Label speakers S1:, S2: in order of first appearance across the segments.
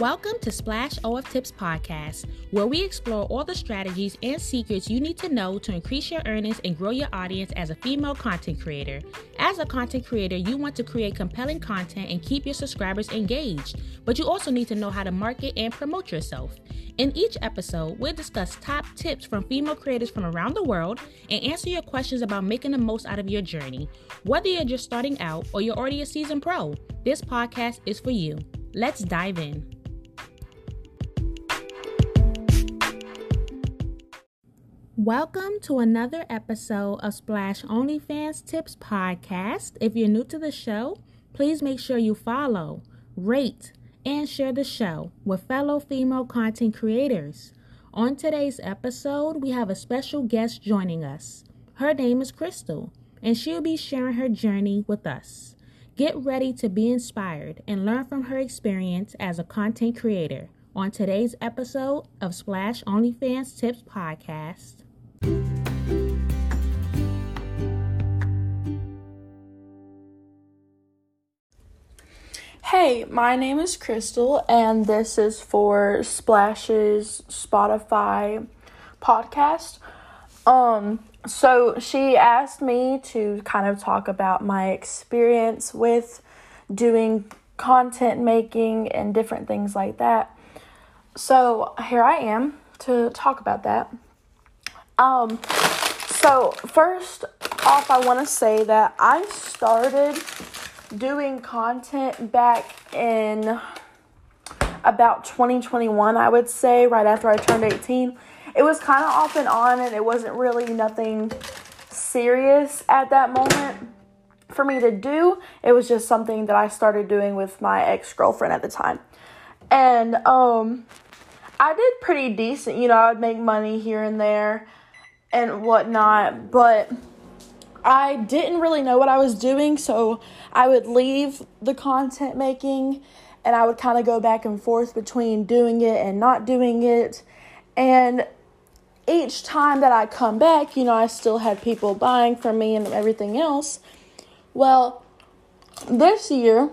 S1: Welcome to Splash OF Tips Podcast, where we explore all the strategies and secrets you need to know to increase your earnings and grow your audience as a female content creator. As a content creator, you want to create compelling content and keep your subscribers engaged, but you also need to know how to market and promote yourself. In each episode, we'll discuss top tips from female creators from around the world and answer your questions about making the most out of your journey. Whether you're just starting out or you're already a seasoned pro, this podcast is for you. Let's dive in. Welcome to another episode of Splash OnlyFans Tips Podcast. If you're new to the show, please make sure you follow, rate, and share the show with fellow female content creators. On today's episode, we have a special guest joining us. Her name is Crystal, and she'll be sharing her journey with us. Get ready to be inspired and learn from her experience as a content creator on today's episode of Splash OnlyFans Tips Podcast.
S2: Hey, my name is Crystal, and this is for Splash's Spotify podcast. Um, so she asked me to kind of talk about my experience with doing content making and different things like that. So here I am to talk about that. Um, so first off, I want to say that I started doing content back in about 2021, I would say, right after I turned 18. It was kind of off and on, and it wasn't really nothing serious at that moment for me to do. It was just something that I started doing with my ex girlfriend at the time. And um, I did pretty decent. You know, I would make money here and there and whatnot, but I didn't really know what I was doing, so I would leave the content making and I would kind of go back and forth between doing it and not doing it. And each time that I come back, you know, I still had people buying from me and everything else. Well, this year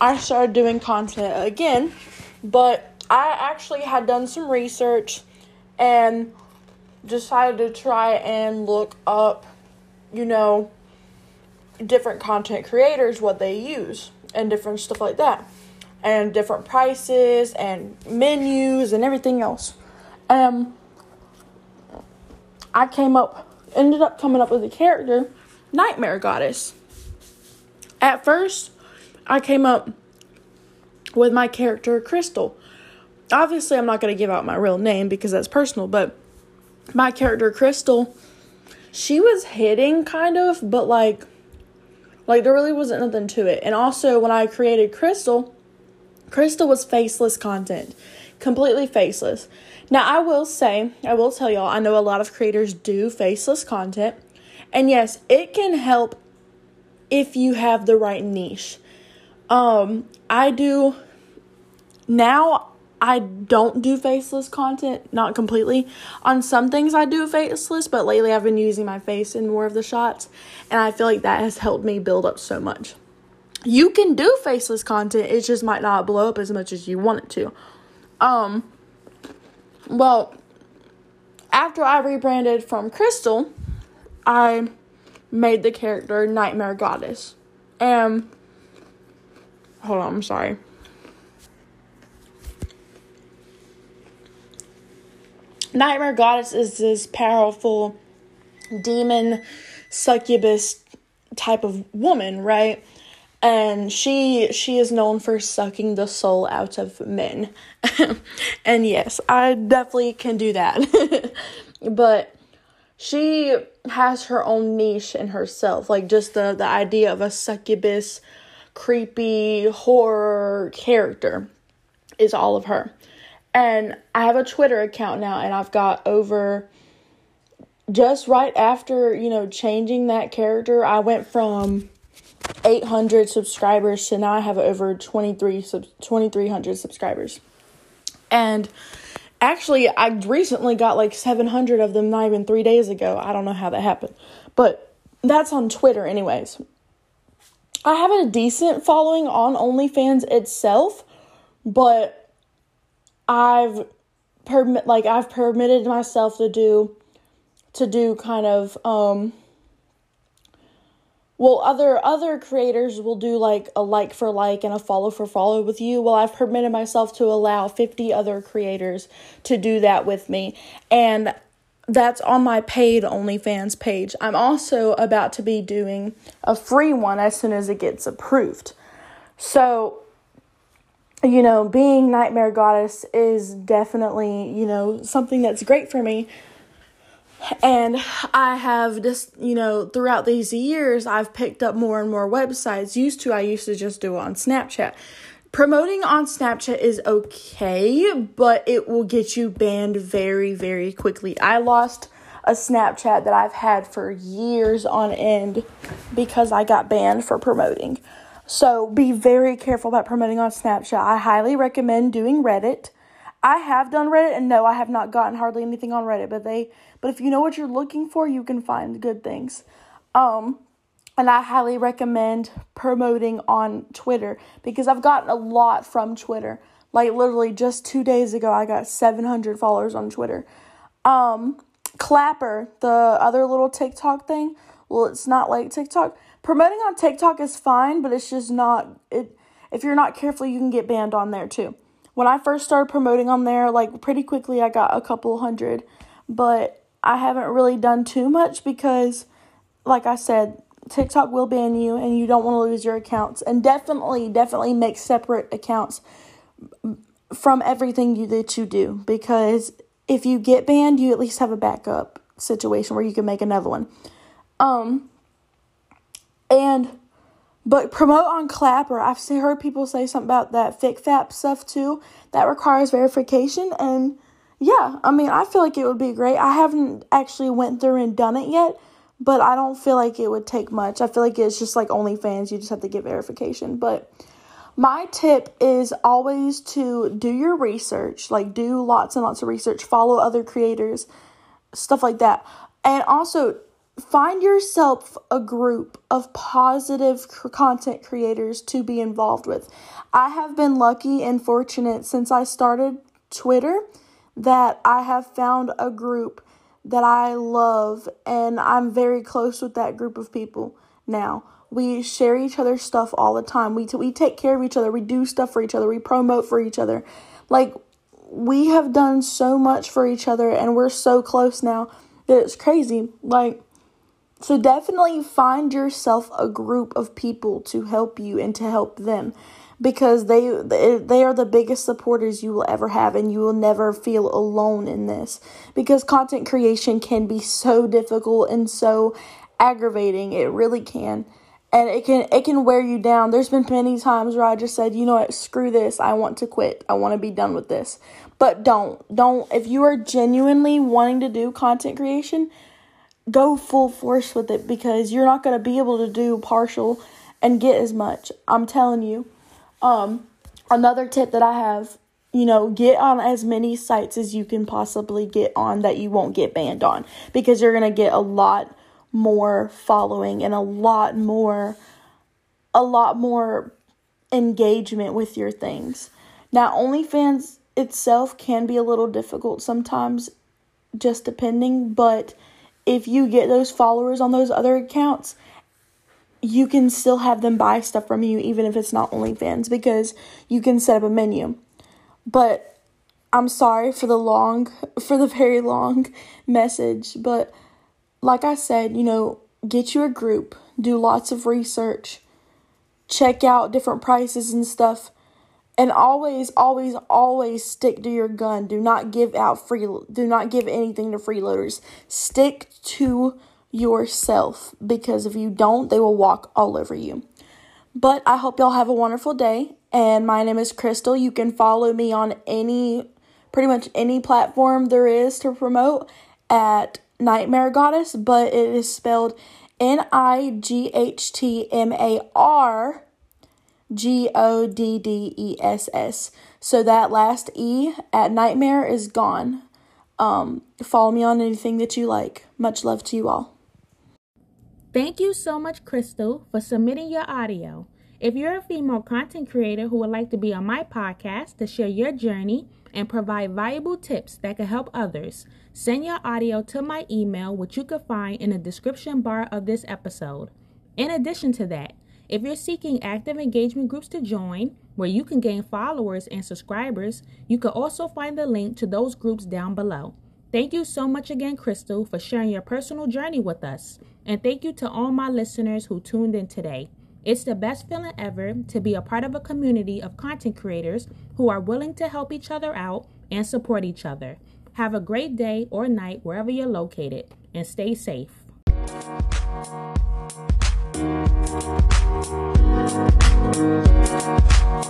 S2: I started doing content again, but I actually had done some research and decided to try and look up, you know, different content creators, what they use, and different stuff like that, and different prices and menus and everything else. Um, I came up, ended up coming up with a character, Nightmare Goddess. At first, I came up with my character, Crystal. Obviously, I'm not going to give out my real name because that's personal, but my character, Crystal, she was hitting kind of, but like like there really wasn't nothing to it. And also when I created Crystal, Crystal was faceless content. Completely faceless. Now I will say, I will tell y'all, I know a lot of creators do faceless content. And yes, it can help if you have the right niche. Um, I do now I don't do faceless content, not completely. On some things I do faceless, but lately I've been using my face in more of the shots, and I feel like that has helped me build up so much. You can do faceless content, it just might not blow up as much as you want it to. Um well, after I rebranded from Crystal, I made the character Nightmare Goddess. And hold on, I'm sorry. Nightmare Goddess is this powerful demon succubus type of woman, right? And she she is known for sucking the soul out of men. and yes, I definitely can do that. but she has her own niche in herself, like just the the idea of a succubus creepy horror character is all of her. And I have a Twitter account now, and I've got over just right after, you know, changing that character, I went from 800 subscribers to now I have over 23 2300 subscribers. And actually, I recently got like 700 of them not even 3 days ago. I don't know how that happened. But that's on Twitter anyways. I have a decent following on OnlyFans itself, but I've permit like I've permitted myself to do to do kind of um well other other creators will do like a like for like and a follow for follow with you. Well i've permitted myself to allow 50 other creators to do that with me. And that's on my paid onlyfans page. I'm also about to be doing a free one as soon as it gets approved. So you know being nightmare goddess is definitely you know something that's great for me and I have just, you know, throughout these years, I've picked up more and more websites. Used to, I used to just do it on Snapchat. Promoting on Snapchat is okay, but it will get you banned very, very quickly. I lost a Snapchat that I've had for years on end because I got banned for promoting. So be very careful about promoting on Snapchat. I highly recommend doing Reddit. I have done Reddit and no, I have not gotten hardly anything on Reddit, but they but if you know what you're looking for, you can find good things. Um and I highly recommend promoting on Twitter because I've gotten a lot from Twitter. Like literally just 2 days ago I got 700 followers on Twitter. Um Clapper, the other little TikTok thing, well it's not like TikTok. Promoting on TikTok is fine, but it's just not it if you're not careful you can get banned on there too when I first started promoting on there, like pretty quickly I got a couple hundred, but I haven't really done too much because, like I said, TikTok will ban you and you don't want to lose your accounts. And definitely, definitely make separate accounts from everything you, that you do because if you get banned, you at least have a backup situation where you can make another one. Um, and but promote on Clapper. I've heard people say something about that FikFap stuff too. That requires verification, and yeah, I mean, I feel like it would be great. I haven't actually went through and done it yet, but I don't feel like it would take much. I feel like it's just like OnlyFans. You just have to get verification. But my tip is always to do your research, like do lots and lots of research, follow other creators, stuff like that, and also find yourself a group of positive content creators to be involved with. I have been lucky and fortunate since I started Twitter that I have found a group that I love and I'm very close with that group of people now. We share each other's stuff all the time. We t- we take care of each other. We do stuff for each other. We promote for each other. Like we have done so much for each other and we're so close now that it's crazy. Like so definitely find yourself a group of people to help you and to help them because they they are the biggest supporters you will ever have and you will never feel alone in this because content creation can be so difficult and so aggravating. It really can. And it can it can wear you down. There's been many times where i just said you know what? Screw this. I want to quit. I want to be done with this. But don't don't if you are genuinely wanting to do content creation go full force with it because you're not going to be able to do partial and get as much. I'm telling you. Um, another tip that I have, you know, get on as many sites as you can possibly get on that you won't get banned on because you're going to get a lot more following and a lot more a lot more engagement with your things. Now, OnlyFans itself can be a little difficult sometimes just depending, but if you get those followers on those other accounts, you can still have them buy stuff from you even if it's not OnlyFans because you can set up a menu. But I'm sorry for the long for the very long message, but like I said, you know, get you a group, do lots of research, check out different prices and stuff and always always always stick to your gun. Do not give out free do not give anything to freeloaders. Stick to yourself because if you don't they will walk all over you. But i hope y'all have a wonderful day and my name is crystal. You can follow me on any pretty much any platform there is to promote at nightmare goddess but it is spelled n-i-g-h-t-m-a-r G O D D E S S. So that last E at Nightmare is gone. Um, follow me on anything that you like. Much love to you all.
S1: Thank you so much, Crystal, for submitting your audio. If you're a female content creator who would like to be on my podcast to share your journey, and provide valuable tips that can help others, send your audio to my email, which you can find in the description bar of this episode. In addition to that, if you're seeking active engagement groups to join, where you can gain followers and subscribers, you can also find the link to those groups down below. Thank you so much again, Crystal, for sharing your personal journey with us. And thank you to all my listeners who tuned in today. It's the best feeling ever to be a part of a community of content creators who are willing to help each other out and support each other. Have a great day or night wherever you're located and stay safe. You.